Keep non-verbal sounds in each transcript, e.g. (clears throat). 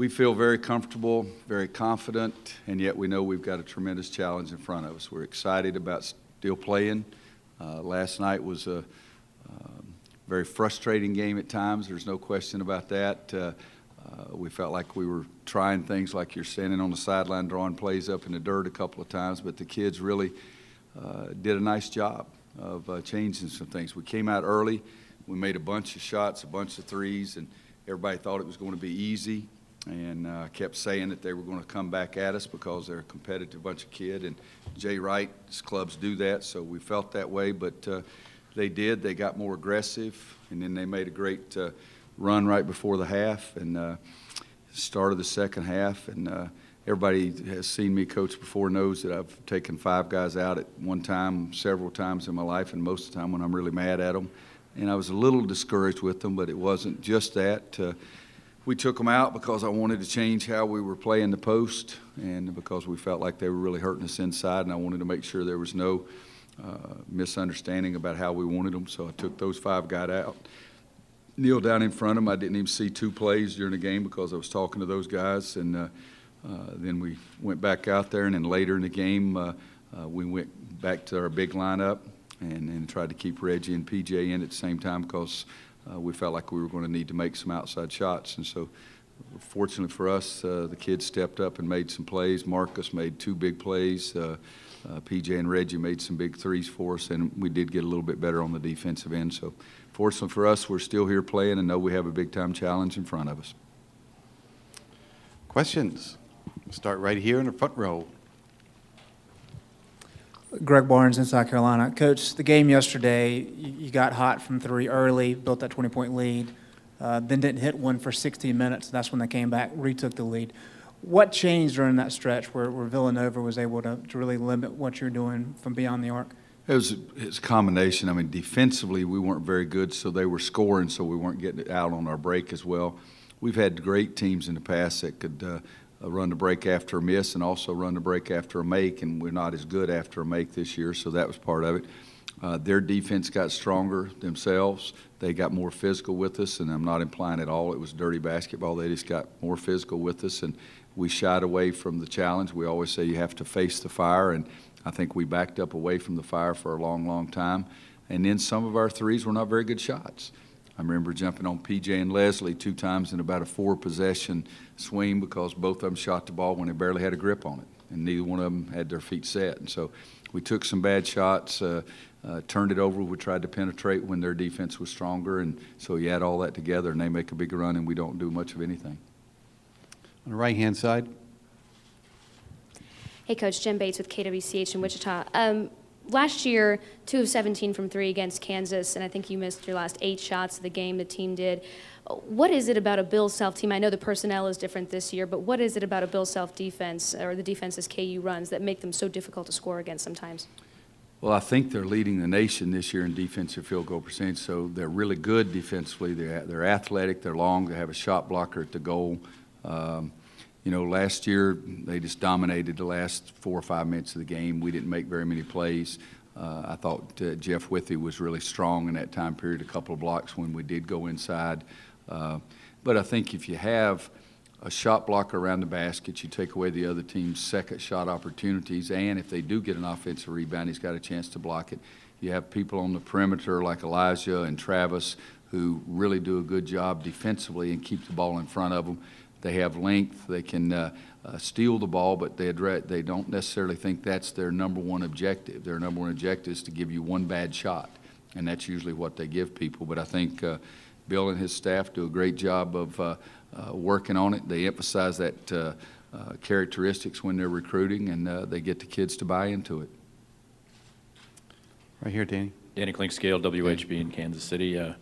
we feel very comfortable, very confident, and yet we know we've got a tremendous challenge in front of us. We're excited about still playing. Uh, last night was a um, very frustrating game at times. There's no question about that. Uh, uh, we felt like we were trying things like you're standing on the sideline drawing plays up in the dirt a couple of times, but the kids really uh, did a nice job of uh, changing some things. We came out early. We made a bunch of shots, a bunch of threes, and everybody thought it was going to be easy and uh, kept saying that they were going to come back at us because they're a competitive bunch of kids. And Jay Wright's clubs do that, so we felt that way. But uh, they did. They got more aggressive, and then they made a great uh, run right before the half and uh, started the second half. And uh, everybody has seen me coach before knows that I've taken five guys out at one time, several times in my life, and most of the time when I'm really mad at them. And I was a little discouraged with them, but it wasn't just that. We took them out because I wanted to change how we were playing the post and because we felt like they were really hurting us inside, and I wanted to make sure there was no uh, misunderstanding about how we wanted them. So I took those five guys out. Kneeled down in front of them. I didn't even see two plays during the game because I was talking to those guys. And uh, uh, then we went back out there, and then later in the game, uh, uh, we went back to our big lineup and, and tried to keep Reggie and PJ in at the same time because – uh, we felt like we were going to need to make some outside shots. And so, fortunately for us, uh, the kids stepped up and made some plays. Marcus made two big plays. Uh, uh PJ and Reggie made some big threes for us, and we did get a little bit better on the defensive end. So, fortunately for us, we're still here playing and know we have a big time challenge in front of us. Questions? Start right here in the front row. Greg Barnes in South Carolina. Coach, the game yesterday, you got hot from three early, built that 20 point lead, uh, then didn't hit one for 16 minutes. That's when they came back, retook the lead. What changed during that stretch where, where Villanova was able to, to really limit what you're doing from beyond the arc? It was, it was a combination. I mean, defensively, we weren't very good, so they were scoring, so we weren't getting it out on our break as well. We've had great teams in the past that could uh, run the break after a miss and also run the break after a make, and we're not as good after a make this year, so that was part of it. Uh, their defense got stronger themselves. They got more physical with us, and I'm not implying at all it was dirty basketball. They just got more physical with us, and we shied away from the challenge. We always say you have to face the fire, and I think we backed up away from the fire for a long, long time. And then some of our threes were not very good shots. I remember jumping on PJ and Leslie two times in about a four possession swing because both of them shot the ball when they barely had a grip on it, and neither one of them had their feet set. And so we took some bad shots, uh, uh, turned it over. We tried to penetrate when their defense was stronger, and so you add all that together, and they make a big run, and we don't do much of anything. On the right hand side. Hey, Coach Jim Bates with KWCH in Wichita. Um, last year, two of 17 from three against Kansas, and I think you missed your last eight shots of the game the team did. What is it about a Bill Self team? I know the personnel is different this year, but what is it about a Bill Self defense or the defenses KU runs that make them so difficult to score against sometimes? Well, I think they're leading the nation this year in defensive field goal percentage, so they're really good defensively. They're, they're athletic, they're long, they have a shot blocker at the goal. Um, you know, last year they just dominated the last four or five minutes of the game. We didn't make very many plays. Uh, I thought uh, Jeff Withey was really strong in that time period, a couple of blocks when we did go inside. Uh, but I think if you have a shot blocker around the basket, you take away the other team's second shot opportunities, and if they do get an offensive rebound, he's got a chance to block it. You have people on the perimeter like Elijah and Travis who really do a good job defensively and keep the ball in front of them. They have length. They can uh, uh, steal the ball, but they address, they don't necessarily think that's their number one objective. Their number one objective is to give you one bad shot, and that's usually what they give people. But I think uh, Bill and his staff do a great job of uh, uh, working on it. They emphasize that uh, characteristics when they're recruiting, and they get the kids to buy into it. Right here, Danny. Danny Clinkscale, WHB in Kansas City.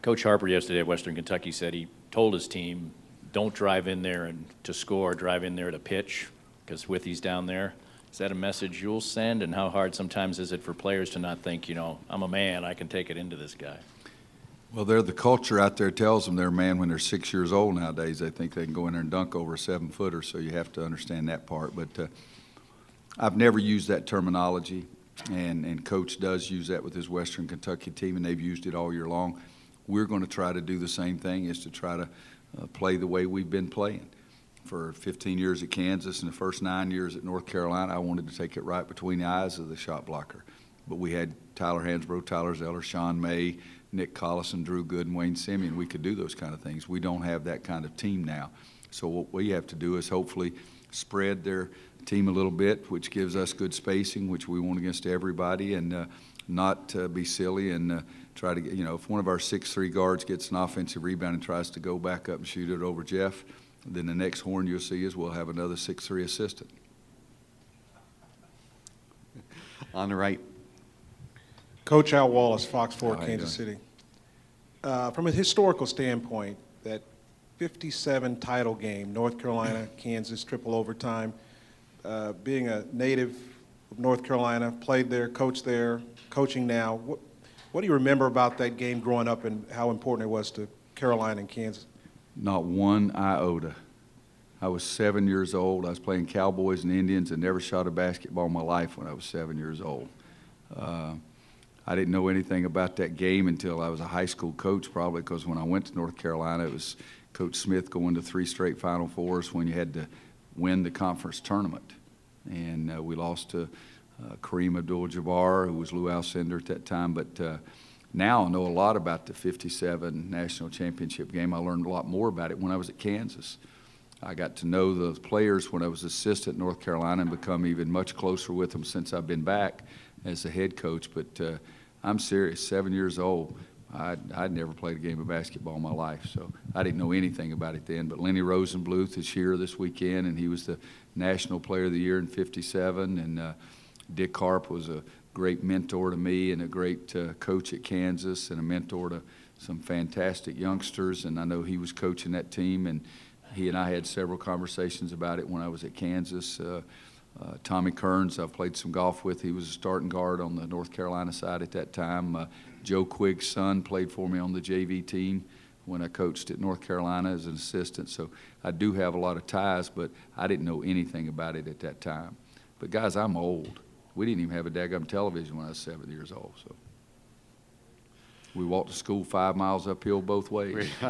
Coach Harper yesterday at Western Kentucky said he told his team don't drive in there and to score, drive in there to pitch, because Withey's down there. Is that a message you'll send? And how hard sometimes is it for players to not think, you know, I'm a man, I can take it into this guy? Well, they're the culture out there tells them they're a man when they're six years old nowadays. They think they can go in there and dunk over a seven footer, so you have to understand that part. But uh, I've never used that terminology, and, and Coach does use that with his Western Kentucky team, and they've used it all year long. We're going to try to do the same thing, is to try to uh, play the way we've been playing. For 15 years at Kansas and the first nine years at North Carolina, I wanted to take it right between the eyes of the shot blocker. But we had Tyler Hansbrough, Tyler Zeller, Sean May, Nick Collison, Drew Gooden, and Wayne Simien. We could do those kind of things. We don't have that kind of team now. So what we have to do is hopefully spread their team a little bit, which gives us good spacing, which we want against everybody, and uh, not uh, be silly and uh, try to get, you know, if one of our six-three guards gets an offensive rebound and tries to go back up and shoot it over Jeff, then the next horn you'll see is we'll have another six-three assistant. On the right. Coach Al Wallace, Fox 4, How Kansas City. Uh, From a historical standpoint, that 57 title game, North Carolina, (clears throat) Kansas, triple overtime, uh, being a native of North Carolina, played there, coached there, coaching now, what what do you remember about that game growing up and how important it was to Carolina and Kansas? Not one iota. I was seven years old. I was playing Cowboys and Indians and never shot a basketball in my life when I was seven years old. Uh, I didn't know anything about that game until I was a high school coach, probably because when I went to North Carolina, it was Coach Smith going to three straight Final Fours when you had to win the conference tournament. And uh, we lost to uh, Kareem Abdul-Jabbar, who was Lou Alcindor at that time. But uh, now I know a lot about the 57 national championship game. I learned a lot more about it when I was at Kansas. I got to know the players when I was assistant at North Carolina and become even much closer with them since I've been back as the head coach. But uh, I'm serious, seven years old. I'd, I'd never played a game of basketball in my life, so I didn't know anything about it then. But Lenny Rosenbluth is here this weekend, and he was the National Player of the Year in 57. And uh, Dick Harp was a great mentor to me and a great uh, coach at Kansas and a mentor to some fantastic youngsters. And I know he was coaching that team, and he and I had several conversations about it when I was at Kansas. Uh, uh, Tommy Kearns, I've played some golf with. He was a starting guard on the North Carolina side at that time. Uh, Joe Quigg's son played for me on the JV team when I coached at North Carolina as an assistant. So I do have a lot of ties, but I didn't know anything about it at that time. But guys, I'm old. We didn't even have a daggum television when I was seven years old. So we walked to school five miles uphill both ways. (laughs)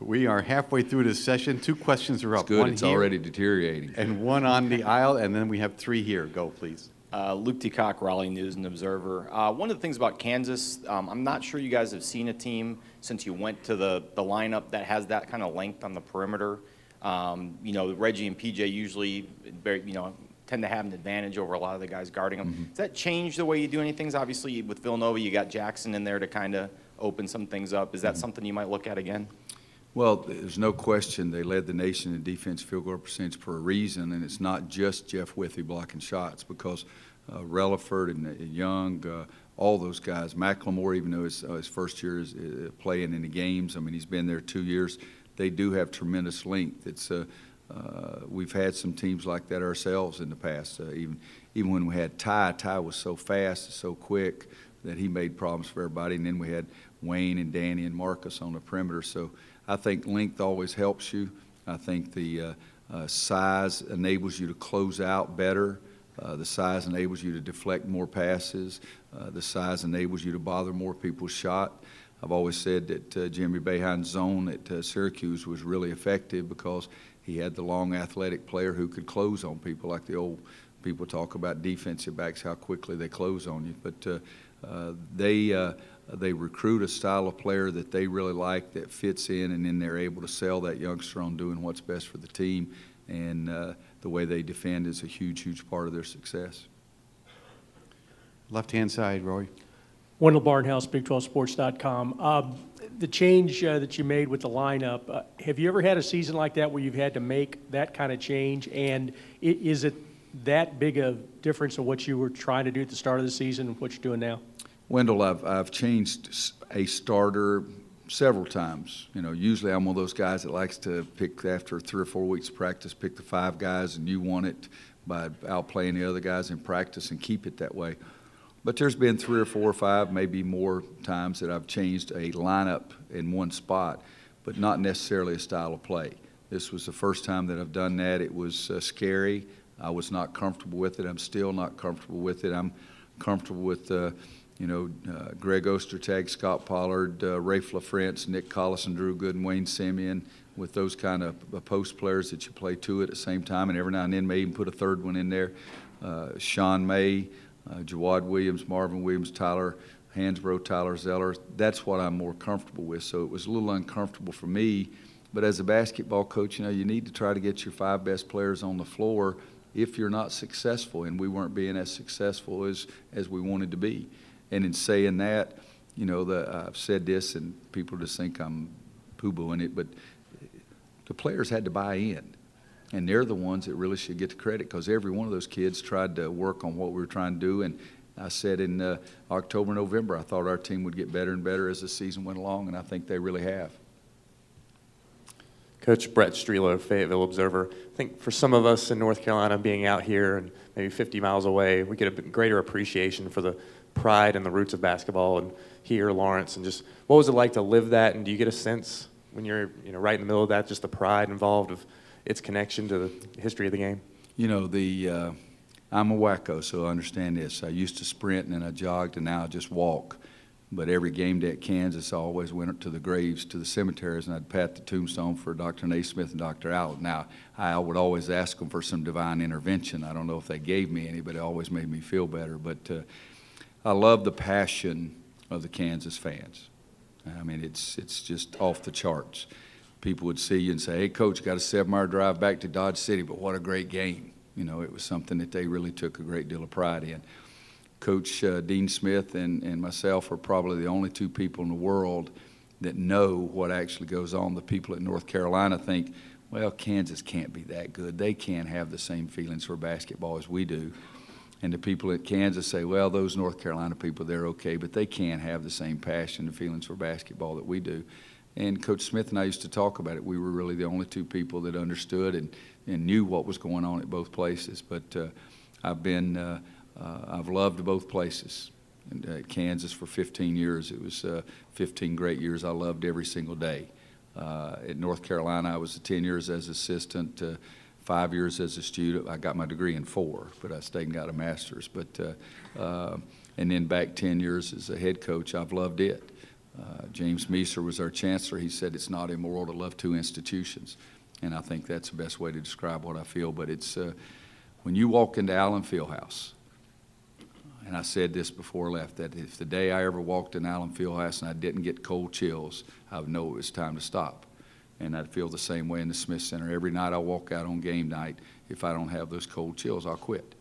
We are halfway through this session. Two questions are It's up. good. One It's here already deteriorating. And one on the aisle, and then we have three here. Go, please. Uh, Luke DeCock, Raleigh News and Observer. Uh, one of the things about Kansas, um, I'm not sure you guys have seen a team since you went to the, the lineup that has that kind of length on the perimeter. Um, you know, Reggie and PJ usually, very, you know, tend to have an advantage over a lot of the guys guarding them. Does that change the way you do any things? Obviously, with Villanova, you got Jackson in there to kind of open some things up. Is that something you might look at again? Well, there's no question they led the nation in defense field goal percentage for a reason, and it's not just Jeff Withey blocking shots because uh, Releford and uh, Young, uh, all those guys, McLemore, even though his, uh, his first year is uh, playing in the games, I mean, he's been there two years, they do have tremendous length. It's, uh, we've had some teams like that ourselves in the past. Uh, even, even when we had Ty, Ty was so fast so quick that he made problems for everybody, and then we had Wayne and Danny and Marcus on the perimeter. So I think length always helps you. I think the uh, uh, size enables you to close out better. Uh, the size enables you to deflect more passes. Uh, the size enables you to bother more people's shot. I've always said that uh, Jimmy Boeheim's zone at uh, Syracuse was really effective because he had the long athletic player who could close on people like the old people talk about defensive backs, how quickly they close on you. But uh, uh, they, uh, they recruit a style of player that they really like that fits in, and then they're able to sell that youngster on doing what's best for the team. And uh, the way they defend is a huge, huge part of their success. Left-hand side, Roy. Wendell Barnhouse, Big12Sports.com. Um, The change uh, that you made with the lineup, uh, have you ever had a season like that where you've had to make that kind of change? And is it that big a difference of what you were trying to do at the start of the season and what you're doing now? Wendell, I've, I've changed a starter several times. You know, usually I'm one of those guys that likes to pick after three or four weeks of practice, pick the five guys, and you want it by outplaying the other guys in practice and keep it that way. But there's been three or four or five, maybe more times that I've changed a lineup in one spot, but not necessarily a style of play. This was the first time that I've done that. It was uh, scary. I was not comfortable with it. I'm still not comfortable with it. I'm comfortable with, uh, you know, uh, Greg Ostertag, Scott Pollard, uh, Raef LaFrentz, Nick Collison, Drew Gooden, and Wayne Simien. with those kind of uh, post players that you play two at the same time, and every now and then may even put a third one in there. Uh, Sean May, uh, Jawad Williams, Marvin Williams, Tyler Hansbrough, Tyler Zeller. That's what I'm more comfortable with. So it was a little uncomfortable for me. But as a basketball coach, you know, you need to try to get your five best players on the floor if you're not successful, and we weren't being as successful as, as we wanted to be. And in saying that, you know, the, I've said this, and people just think I'm poo-booing it, but the players had to buy in. And they're the ones that really should get the credit because every one of those kids tried to work on what we were trying to do. And I said in uh, October, November, I thought our team would get better and better as the season went along, and I think they really have. Coach Brett Strelow, Fayetteville Observer. I think for some of us in North Carolina, being out here and maybe 50 miles away, we get a greater appreciation for the pride and the roots of basketball. And here, Lawrence, and just what was it like to live that? And do you get a sense when you're you know right in the middle of that, just the pride involved of its connection to the history of the game? You know, the uh, I'm a wacko, so I understand this. I used to sprint and then I jogged, and now I just walk. But every game day at Kansas, I always went to the graves, to the cemeteries, and I'd pat the tombstone for Dr. Naismith and Dr. Allen. Now, I would always ask them for some divine intervention. I don't know if they gave me any, but it always made me feel better. But uh, I love the passion of the Kansas fans. I mean, it's it's just off the charts. People would see you and say, "Hey, coach, got a seven-hour drive back to Dodge City, but what a great game!" You know, it was something that they really took a great deal of pride in. Coach uh, Dean Smith and, and myself are probably the only two people in the world that know what actually goes on. The people at North Carolina think, well, Kansas can't be that good. They can't have the same feelings for basketball as we do. And the people at Kansas say, well, those North Carolina people, they're okay, but they can't have the same passion and feelings for basketball that we do. And Coach Smith and I used to talk about it. We were really the only two people that understood and, and knew what was going on at both places. But uh, I've been uh, uh, I've loved both places. And, uh, Kansas for 15 years. It was uh, 15 great years. I loved every single day. Uh, at North Carolina, I was 10 years as assistant, five years as a student. I got my degree in four, but I stayed and got a master's. But and then back 10 years as a head coach, I've loved it. Uh, James Moeser was our chancellor. He said it's not immoral to love two institutions, and I think that's the best way to describe what I feel. But it's uh, when you walk into Allen Fieldhouse and I said this before I left, that if the day I ever walked in Allen Fieldhouse and I didn't get cold chills, I would know it was time to stop. And I'd feel the same way in the Smith Center. Every night I walk out on game night, if I don't have those cold chills, I'll quit.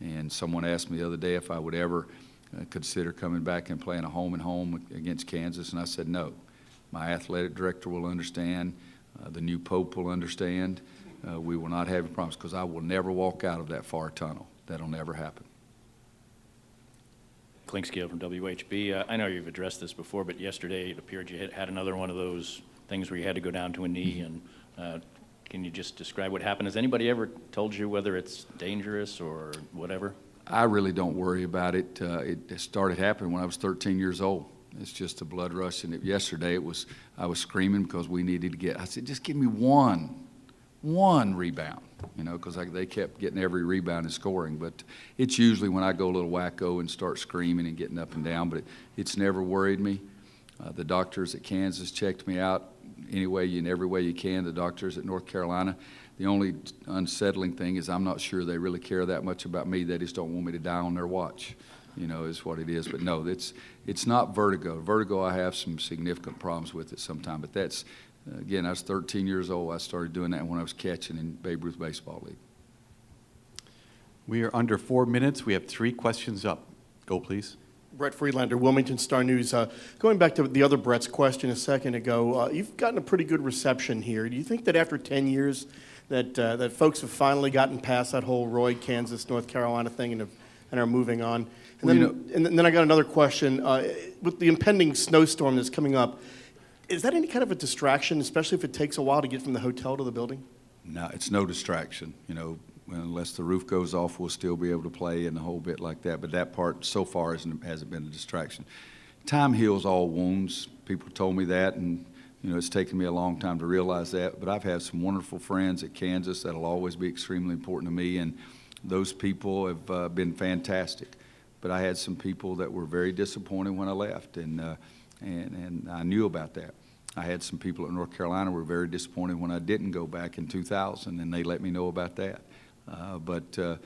And someone asked me the other day if I would ever consider coming back and playing a home and home against Kansas, and I said no. My athletic director will understand. Uh, the new pope will understand. Uh, we will not have a problems because I will never walk out of that far tunnel. That'll never happen. Clinkscale from WHB. Uh, I know you've addressed this before, but yesterday it appeared you had, had another one of those things where you had to go down to a knee. And uh, can you just describe what happened? Has anybody ever told you whether it's dangerous or whatever? I really don't worry about it. Uh, it, started happening when I was 13 years old. It's just a blood rush. And it, yesterday it was I was screaming because we needed to get. I said, just give me one, one rebound you know, because they kept getting every rebound and scoring. But it's usually when I go a little wacko and start screaming and getting up and down, but it, it's never worried me. Uh, the doctors at Kansas checked me out any way, in every way you can. The doctors at North Carolina. The only unsettling thing is I'm not sure they really care that much about me. They just don't want me to die on their watch, you know, is what it is. But no, it's, it's not vertigo. Vertigo, I have some significant problems with it sometimes, but that's Again, I was 13 years old. I started doing that when I was catching in Babe Ruth Baseball League. We are under four minutes. We have three questions up. Go, please. Brett Friedlander, Wilmington Star News. Uh, going back to the other Brett's question a second ago, uh, you've gotten a pretty good reception here. Do you think that after 10 years, that uh, that folks have finally gotten past that whole Roy, Kansas, North Carolina thing and, have, and are moving on? And then, Well, you and then I got another question. Uh, with the impending snowstorm that's coming up, is that any kind of a distraction, especially if it takes a while to get from the hotel to the building? No, it's no distraction. You know, unless the roof goes off, we'll still be able to play and the whole bit like that. But that part so far hasn't, hasn't been a distraction. Time heals all wounds. People told me that, and you know, it's taken me a long time to realize that. But I've had some wonderful friends at Kansas that'll always be extremely important to me, and those people have uh, been fantastic. But I had some people that were very disappointed when I left, and uh, and and I knew about that. I had some people at North Carolina were very disappointed when I didn't go back in 2000, and they let me know about that. Uh, But uh,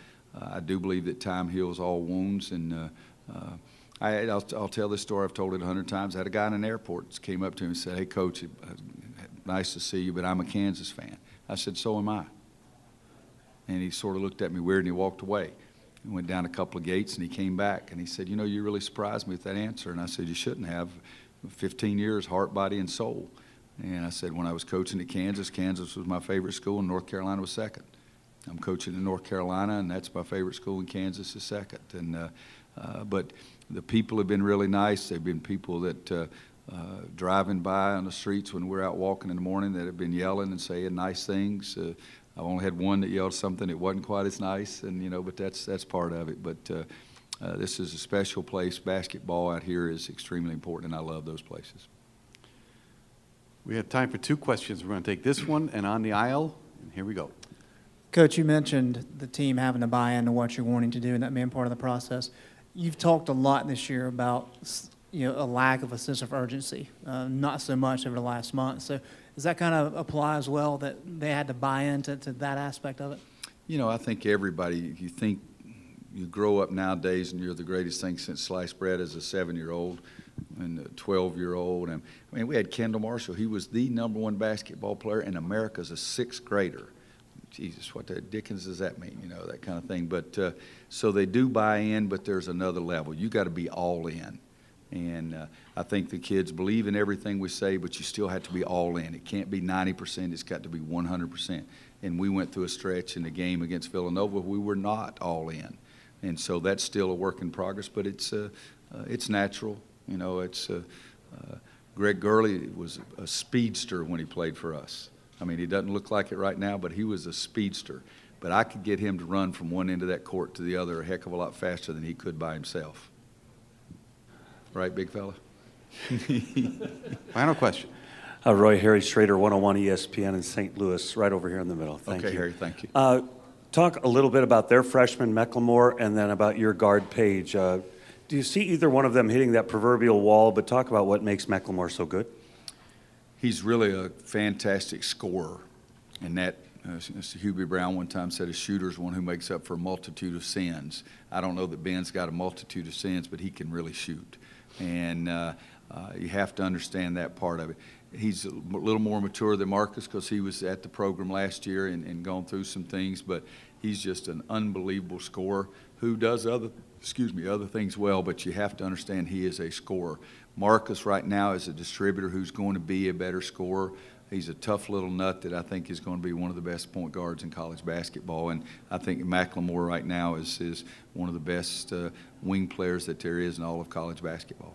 I do believe that time heals all wounds, and uh, uh, I, I'll, I'll tell this story. I've told it a hundred times. I had a guy in an airport came up to me and said, "Hey, coach, uh, nice to see you, but I'm a Kansas fan." I said, "So am I." And he sort of looked at me weird and he walked away. He went down a couple of gates and he came back and he said, "You know, you really surprised me with that answer." And I said, "You shouldn't have. 15 years, heart, body, and soul." And I said, "When I was coaching at Kansas, Kansas was my favorite school, and North Carolina was second. I'm coaching in North Carolina, and that's my favorite school, and Kansas is second. And uh, uh, but the people have been really nice. They've been people that uh, uh, driving by on the streets when we're out walking in the morning that have been yelling and saying nice things. Uh, I've only had one that yelled something that wasn't quite as nice, and you know, but that's that's part of it. But uh, uh, this is a special place. Basketball out here is extremely important, and I love those places. We have time for two questions. We're going to take this one and on the aisle, and here we go. Coach, you mentioned the team having to buy into what you're wanting to do and that being part of the process. You've talked a lot this year about you know a lack of a sense of urgency, uh, not so much over the last month. So does that kind of apply as well that they had to buy into to that aspect of it? You know, I think everybody, you think you grow up nowadays and you're the greatest thing since sliced bread as a seven-year-old and a 12-year-old. And I mean, we had Kendall Marshall. He was the number one basketball player in America as a sixth grader. Jesus, what the dickens does that mean? You know, that kind of thing. But uh, so they do buy in, but there's another level. You got to be all in. And uh, I think the kids believe in everything we say, but you still have to be all in. It can't be 90%, it's got to be 100%. And we went through a stretch in the game against Villanova, we were not all in. And so that's still a work in progress, but it's, uh, uh, it's natural. You know, it's uh, uh, Greg Gurley was a speedster when he played for us. I mean, he doesn't look like it right now, but he was a speedster. But I could get him to run from one end of that court to the other a heck of a lot faster than he could by himself. Right, big fella? Final question. Uh, Roy Harry Schrader, 101 ESPN in St. Louis, right over here in the middle. Thank Okay, you. Harry, thank you. Uh, talk a little bit about their freshman, McLemore, and then about your guard, Paige. Uh, do you see either one of them hitting that proverbial wall? But talk about what makes McLemore so good. He's really a fantastic scorer, and that uh. Hubie Brown one time said a shooter is one who makes up for a multitude of sins. I don't know that Ben's got a multitude of sins, but he can really shoot, and uh, uh, you have to understand that part of it. He's a little more mature than Marcus because he was at the program last year and, and gone through some things, but he's just an unbelievable scorer who does other excuse me other things well. But you have to understand he is a scorer. Marcus right now is a distributor who's going to be a better scorer. He's a tough little nut that I think is going to be one of the best point guards in college basketball. And I think McLemore right now is, is one of the best uh, wing players that there is in all of college basketball.